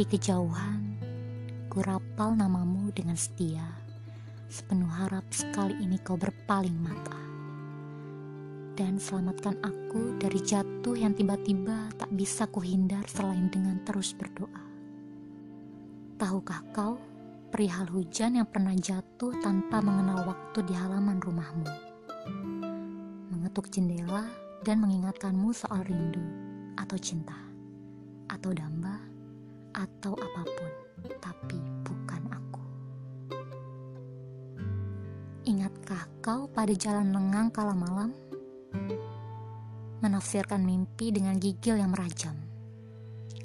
Di kejauhan, ku rapal namamu dengan setia. Sepenuh harap sekali ini kau berpaling mata. Dan selamatkan aku dari jatuh yang tiba-tiba tak bisa kuhindar selain dengan terus berdoa. Tahukah kau perihal hujan yang pernah jatuh tanpa mengenal waktu di halaman rumahmu? Mengetuk jendela dan mengingatkanmu soal rindu atau cinta atau damba atau apa pun, tapi bukan aku. Ingatkah kau pada jalan lengang kala malam? Menafsirkan mimpi dengan gigil yang merajam.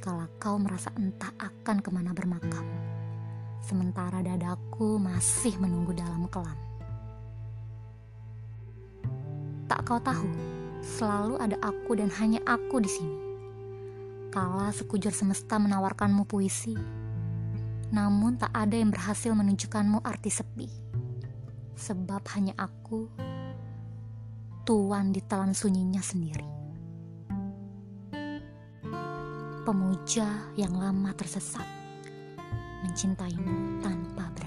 Kala kau merasa entah akan ke mana bermakam. Sementara dadaku masih menunggu dalam kelam. Tak kau tahu, selalu ada aku dan hanya aku di sini kala sekujur semesta menawarkanmu puisi, namun tak ada yang berhasil menunjukkanmu arti sepi. Sebab hanya aku, tuan di telan sunyinya sendiri. Pemuja yang lama tersesat, mencintaimu tanpa berani.